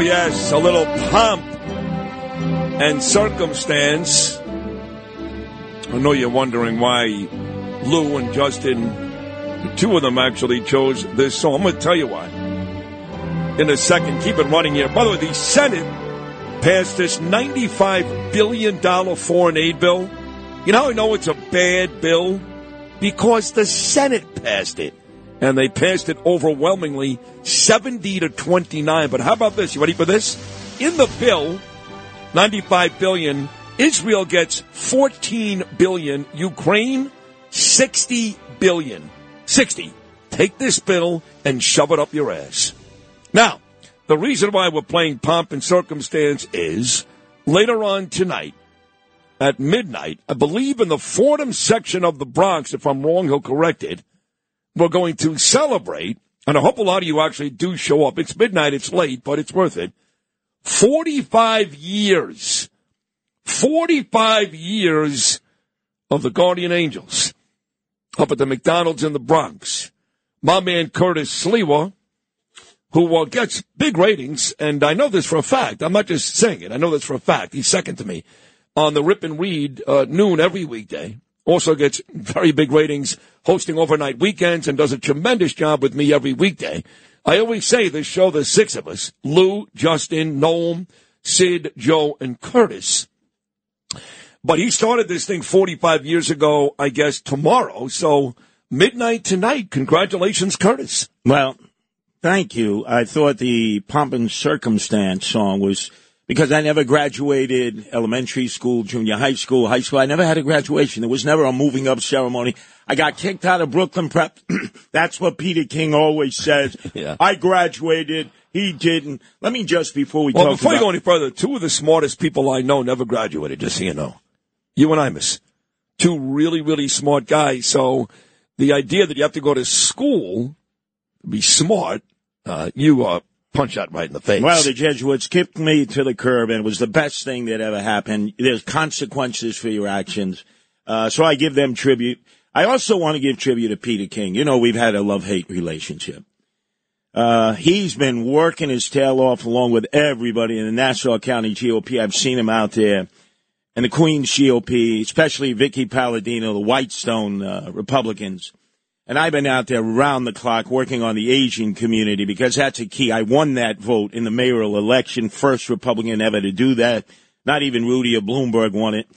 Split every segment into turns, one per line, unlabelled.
Oh, yes, a little pomp and circumstance. I know you're wondering why Lou and Justin, the two of them actually chose this song. I'm going to tell you why. In a second, keep it running here. By the way, the Senate passed this $95 billion foreign aid bill. You know I know it's a bad bill? Because the Senate passed it and they passed it overwhelmingly 70 to 29. But how about this? You ready for this? In the bill, 95 billion, Israel gets 14 billion, Ukraine 60 billion. 60. Take this bill and shove it up your ass. Now, the reason why we're playing pomp and circumstance is later on tonight at midnight, I believe in the Fordham section of the Bronx, if I'm wrong, he'll correct it we're going to celebrate, and I hope a lot of you actually do show up. It's midnight, it's late, but it's worth it. 45 years, 45 years of the Guardian Angels up at the McDonald's in the Bronx. My man Curtis Sliwa, who uh, gets big ratings, and I know this for a fact. I'm not just saying it. I know this for a fact. He's second to me on the Rip and Read uh, noon every weekday. Also gets very big ratings hosting overnight weekends and does a tremendous job with me every weekday. I always say this show, there's six of us Lou, Justin, Noam, Sid, Joe, and Curtis. But he started this thing 45 years ago, I guess, tomorrow. So midnight tonight. Congratulations, Curtis.
Well, thank you. I thought the Pomp and Circumstance song was because I never graduated elementary school, junior high school, high school. I never had a graduation. There was never a moving up ceremony. I got kicked out of Brooklyn Prep. That's what Peter King always says.
Yeah.
I graduated. He didn't. Let me just before we
Well, before you go any further, two of the smartest people I know never graduated, just so you know. You and I, miss. Two really, really smart guys. So the idea that you have to go to school to be smart, uh, you uh, punch out right in the face.
Well, the Jesuits kicked me to the curb, and it was the best thing that ever happened. There's consequences for your actions. Uh, so I give them tribute. I also want to give tribute to Peter King. You know, we've had a love hate relationship. Uh, he's been working his tail off along with everybody in the Nassau County GOP. I've seen him out there. And the Queens GOP, especially Vicky Palladino, the Whitestone uh, Republicans. And I've been out there round the clock working on the Asian community because that's a key. I won that vote in the mayoral election, first Republican ever to do that. Not even Rudy or Bloomberg won it.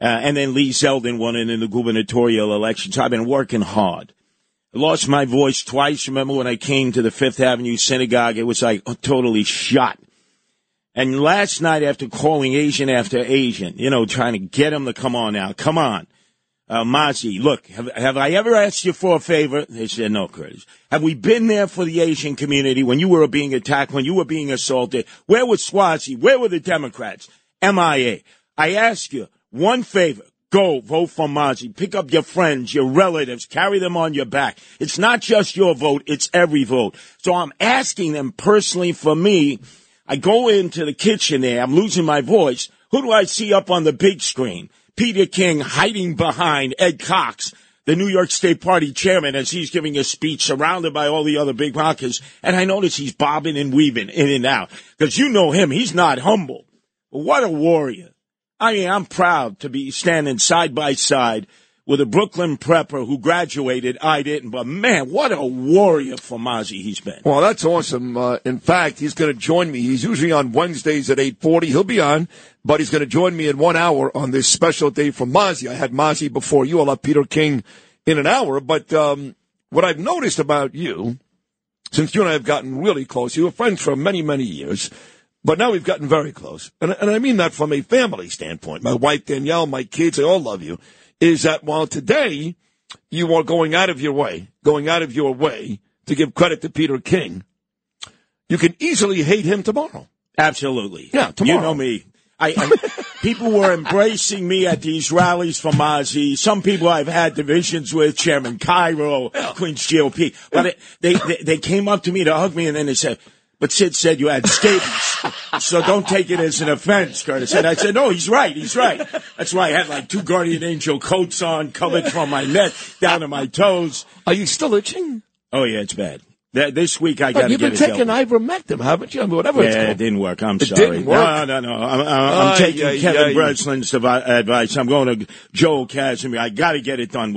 Uh, and then Lee Zeldin won it in the gubernatorial election. So I've been working hard. I lost my voice twice. Remember when I came to the Fifth Avenue Synagogue? It was like totally shot. And last night, after calling Asian after Asian, you know, trying to get them to come on now, come on. Uh, look, have, have I ever asked you for a favor? They said, no, Curtis. Have we been there for the Asian community when you were being attacked, when you were being assaulted? Where was Suozzi? Where were the Democrats? MIA. I ask you one favor. Go vote for Mazi. Pick up your friends, your relatives, carry them on your back. It's not just your vote, it's every vote. So I'm asking them personally for me. I go into the kitchen there, I'm losing my voice. Who do I see up on the big screen? Peter King hiding behind Ed Cox, the New York State Party chairman, as he's giving a speech surrounded by all the other big rockers. And I notice he's bobbing and weaving in and out. Because you know him, he's not humble. What a warrior. I mean, I'm proud to be standing side by side with a Brooklyn prepper who graduated. I didn't, but man, what a warrior for Mazi he's been.
Well, that's awesome. Uh, in fact, he's going to join me. He's usually on Wednesdays at 8.40. He'll be on, but he's going to join me in one hour on this special day for Mazi. I had Mazi before you. I'll have Peter King in an hour. But um, what I've noticed about you, since you and I have gotten really close, you were friends for many, many years, but now we've gotten very close. And, and I mean that from a family standpoint. My wife, Danielle, my kids, they all love you. Is that while today you are going out of your way, going out of your way to give credit to Peter King, you can easily hate him tomorrow.
Absolutely.
Yeah, tomorrow.
You know me. I, I people were embracing me at these rallies for Mazi. Some people I've had divisions with, Chairman Cairo, Queens GOP, but it, they, they they came up to me to hug me, and then they said. But Sid said you had scabies, so don't take it as an offense, Curtis. And I said, no, he's right, he's right. That's why I had like two guardian angel coats on, covered from my neck down to my toes.
Are you still itching?
Oh yeah, it's bad. Th- This week I oh, got to
You've
get
been taking ivermectin, haven't you? I mean, whatever it's
Yeah, it didn't work. I'm
It
sorry.
didn't work?
No, no, no. I'm, I'm, I'm
Ay,
taking
ay,
Kevin devi- advice. I'm going to Joe Casimir. I got to get it done.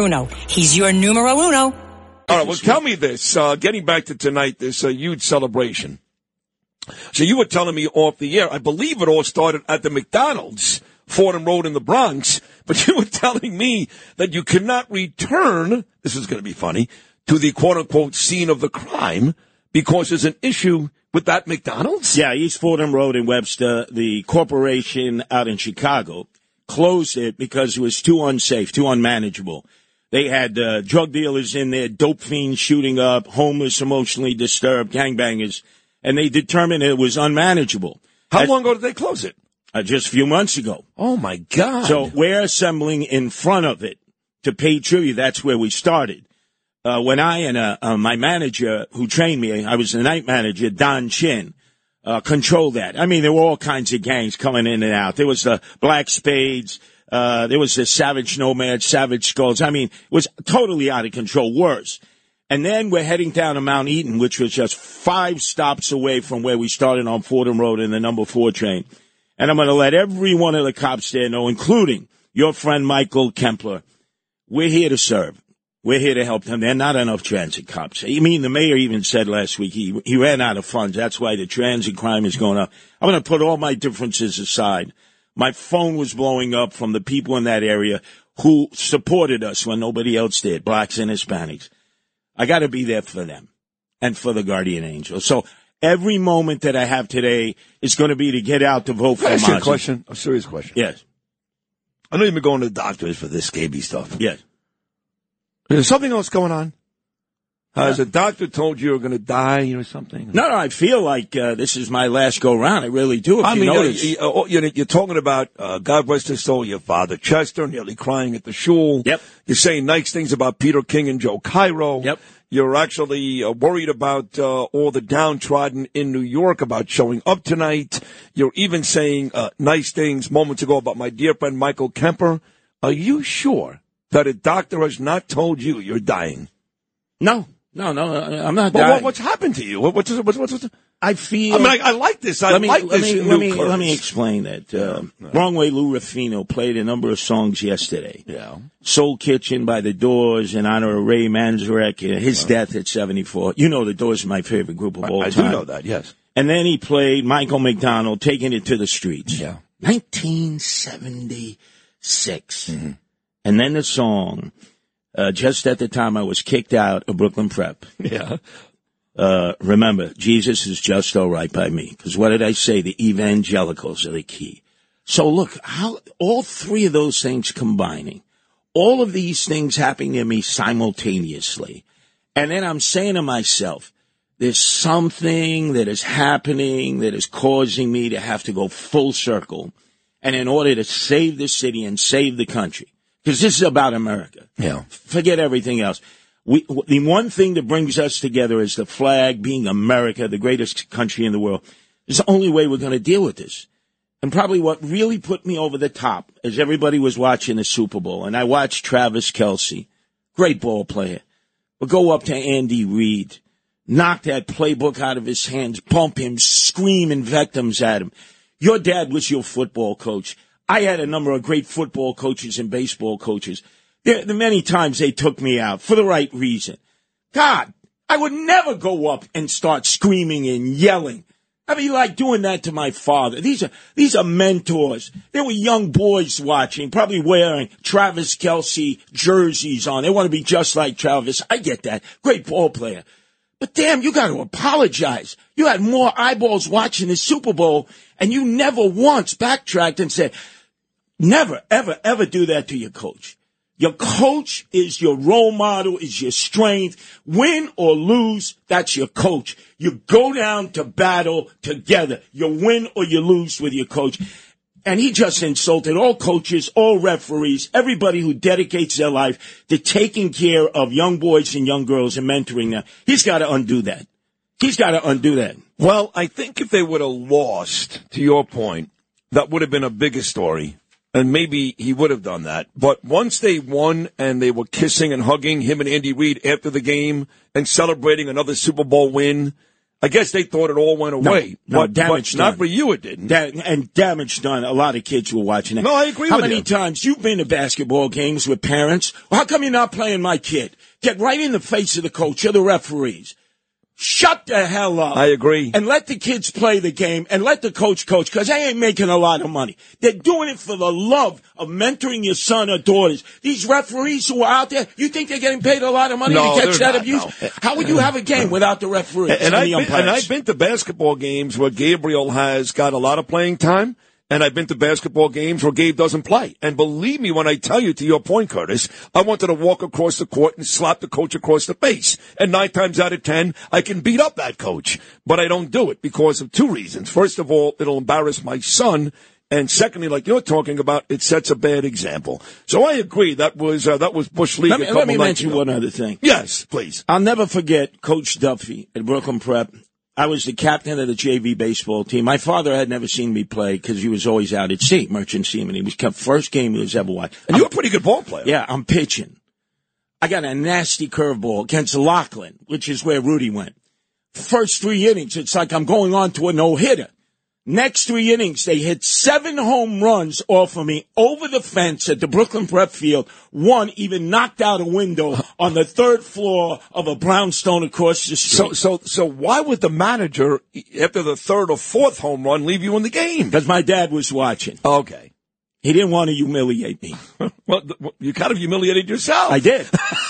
He's your numero uno.
All right, well, tell me this. Uh, getting back to tonight, this uh, huge celebration. So you were telling me off the air, I believe it all started at the McDonald's, Fordham Road in the Bronx, but you were telling me that you cannot return, this is going to be funny, to the quote unquote scene of the crime because there's an issue with that McDonald's?
Yeah, East Fordham Road in Webster, the corporation out in Chicago closed it because it was too unsafe, too unmanageable. They had uh, drug dealers in there, dope fiends shooting up, homeless, emotionally disturbed, gangbangers, and they determined it was unmanageable.
How long ago did they close it?
Uh, just a few months ago.
Oh my God.
So we're assembling in front of it to pay tribute. That's where we started. Uh, when I and uh, uh, my manager who trained me, I was the night manager, Don Chin, uh, controlled that. I mean, there were all kinds of gangs coming in and out. There was the Black Spades. Uh, there was the Savage Nomad, Savage Skulls. I mean, it was totally out of control. Worse. And then we're heading down to Mount Eden, which was just five stops away from where we started on Fordham Road in the number four train. And I'm going to let every one of the cops there know, including your friend Michael Kemper. We're here to serve. We're here to help them. There are not enough transit cops. I mean, the mayor even said last week he, he ran out of funds. That's why the transit crime is going up. I'm going to put all my differences aside. My phone was blowing up from the people in that area who supported us when nobody else did, blacks and Hispanics. I got to be there for them and for the guardian angel. So every moment that I have today is going to be to get out to vote for
Can I ask you a question? A serious question.
Yes,
I know you've been going to the doctors for this scabies stuff.
yes.
Is there something else going on? Has a doctor told you you're going to die or something?
No, no, I feel like uh, this is my last go round. I really do. If
I
you
mean,
notice.
you- you're, you're talking about uh, God rest his soul, your father Chester, nearly crying at the shul.
Yep.
You're saying nice things about Peter King and Joe Cairo.
Yep.
You're actually uh, worried about uh, all the downtrodden in New York about showing up tonight. You're even saying uh, nice things moments ago about my dear friend Michael Kemper. Are you sure that a doctor has not told you you're dying?
no, no, no, I'm not
But what, what's happened to you? What, what's, what's, what's, what's,
I feel.
I mean, I, I like this. I
let me,
like
let
this.
me, let me, let me explain that. Uh, Wrong Way Lou Rufino played a number of songs yesterday.
Yeah.
Soul Kitchen by The Doors in honor of Ray Manzarek, uh, his death at 74. You know The Doors is my favorite group of all
I do
time.
know that, yes.
And then he played Michael McDonald, taking it to the streets.
Yeah.
1976. And then the song, uh, just at the time I was kicked out of Brooklyn Prep.
Yeah.
Uh, remember, Jesus is just all right by me. Because what did I say? The evangelicals are the key. So look, how all three of those things combining, all of these things happening to me simultaneously. And then I'm saying to myself, there's something that is happening that is causing me to have to go full circle. And in order to save the city and save the country, because this is about America.
Yeah.
Forget everything else. We, the one thing that brings us together is the flag being America, the greatest country in the world. It's the only way we're going to deal with this. And probably what really put me over the top is everybody was watching the Super Bowl and I watched Travis Kelce, great ball player, but go up to Andy Reid, knock that playbook out of his hands, bump him, scream invectives at him. Your dad was your football coach. I had a number of great football coaches and baseball coaches. There, the many times they took me out for the right reason. God, I would never go up and start screaming and yelling. I mean, like doing that to my father. These are these are mentors. There were young boys watching, probably wearing Travis Kelce jerseys on. They want to be just like Travis. I get that. Great ball player. But damn, you got to apologize. You had more eyeballs watching the Super Bowl, and you never once backtracked and said, never, ever, ever do that to your coach. Your coach is your role model, is your strength. Win or lose, that's your coach. You go down to battle together. You win or you lose with your coach. And he just insulted all coaches, all referees, everybody who dedicates their life to taking care of young boys and young girls and mentoring them. He's got to undo that. He's got to undo that.
Well, I think if they would have lost, to your point, that would have been a bigger story. And maybe he would have done that. But once they won and they were kissing and hugging him and Andy Reid after the game and celebrating another Super Bowl win, I guess they thought it all went away.
No, no
but,
damage
but
done.
not for you, it didn't.
Da- and damage done. A lot of kids were watching it.
No, I agree
How many
you.
times you've been to basketball games with parents? Well, how come you're not playing my kid? Get right in the face of the coach or the referees. Shut the hell up.
I agree.
And let the kids play the game and let the coach coach because they ain't making a lot of money. They're doing it for the love of mentoring your son or daughters. These referees who are out there, you think they're getting paid a lot of money
No,
to catch that
not,
abuse?
no.
How would you have a game without the referees
and,
and,
I've
the
been, and I've been to basketball games where Gabriel has got a lot of playing time. And I've been to basketball games where Gabe doesn't play. And believe me when I tell you, to your point, Curtis, I wanted to walk across the court and slap the coach across the face. And nine times out of ten, I can beat up that coach. But I don't do it because of two reasons. First of all, it'll embarrass my son. And secondly, like you're talking about, it sets a bad example. So I agree. That was, uh, that was Bush League
let
a
me,
couple
let me mention
ago.
one other thing.
Yes, please.
I'll never forget Coach Duffy at Brooklyn Prep. I was the captain of the JV baseball team. My father had never seen me play because he was always out at sea, merchant seaman. He was kept first game he was ever watched.
And you're a pretty good ball player.
Yeah, I'm pitching. I got a nasty curveball against Loughlin, which is where Rudy went. First three innings, it's like I'm going on to a no hitter. Next three innings, they hit seven home runs off of me over the fence at the Brooklyn Prep Field. One even knocked out a window on the third floor of a brownstone across the street.
so, so so why would the manager, after the third or fourth home run, leave you in the game?
Because my dad was watching.
Okay.
He didn't want to humiliate me.
Well, you kind of humiliated yourself.
I did.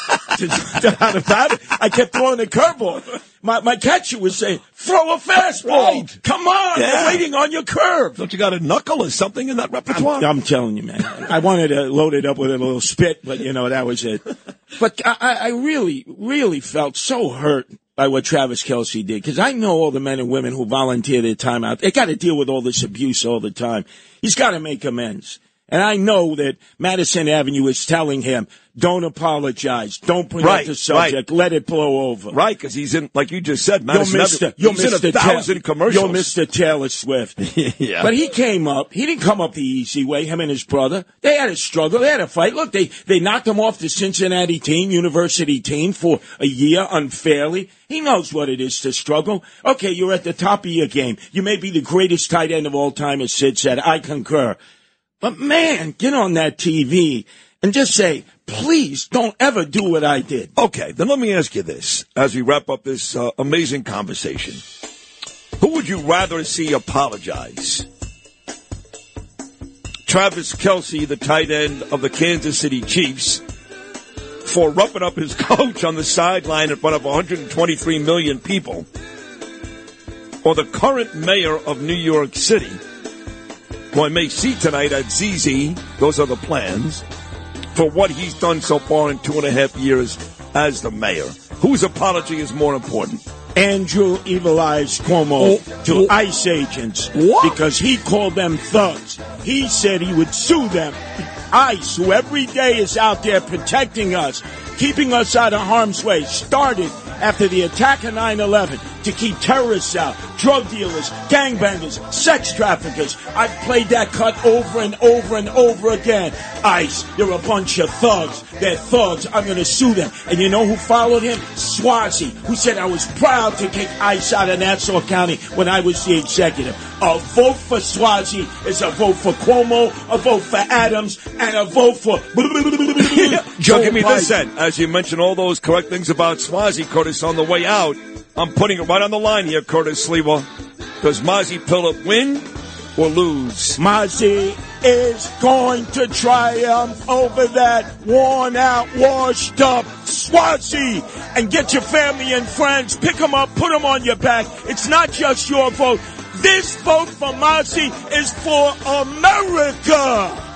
Not about it. I kept throwing a curveball. My, my catcher was saying, throw a fastball.
Right.
Come on.
Yeah.
We're waiting on your curve.
Don't you got a knuckle or something in that repertoire?
I'm telling you, man. I wanted to load it up with a little spit, but you know, that was it. But I, I I really, really felt so hurt by what Travis Kelce did because I know all the men and women who volunteer their time out. They got to deal with all this abuse all the time. He's got to make amends. And I know that Madison Avenue is telling him, don't apologize. Don't bring
Right,
up the subject. Let it blow over.
right, because he's in, like you just said,
You're
Madison
Mr.
Avenue-
You're
he's in
Mr.
a thousand
Ta-
commercials.
You're Mr. Taylor Swift.
Yeah.
But he came up. He didn't come up the easy way. Him and his brother. They had a struggle. They had a fight. Look, they they knocked him off the Cincinnati team, university team, for a year unfairly. He knows what it is to struggle. Okay, you're at the top of your game. You may be the greatest tight end of all time, as Sid said. I concur. But man, get on that TV and just say, please don't ever do what I did.
Okay, then let me ask you this as we wrap up this uh, amazing conversation. Who would you rather see apologize? Travis Kelce, the tight end of the Kansas City Chiefs, for roughing up his coach on the sideline in front of 123 million people, or the current mayor of New York City, I may see tonight at ZZ, those are the plans, for what he's done so far in two and a half years as the mayor. Whose apology is more important?
Andrew Evil Eyes Cuomo
Oh,
to
oh.
ICE agents
What?
because he called them thugs. He said he would sue them. ICE, who every day is out there protecting us, keeping us out of harm's way, started after the attack of 9-11. To keep terrorists out, drug dealers, gangbangers, sex traffickers. I've played that cut over and over and over again. ICE, you're a bunch of thugs. They're thugs. I'm going to sue them. And you know who followed him? Suozzi, who said I was proud to kick ICE out of Nassau County when I was the executive. A vote for Suozzi is a vote for Cuomo, a vote for Adams, and a vote for.
Joe, give me this then. As you mentioned all those correct things about Suozzi, Curtis, on the way out, I'm putting it right on the line here, Curtis Sliwa. Does Mazi Pilip win or lose?
Mazi is going to triumph over that worn out, washed up Suozzi and get your family and friends, pick them up, put them on your back. It's not just your vote. This vote for Mazi is for America.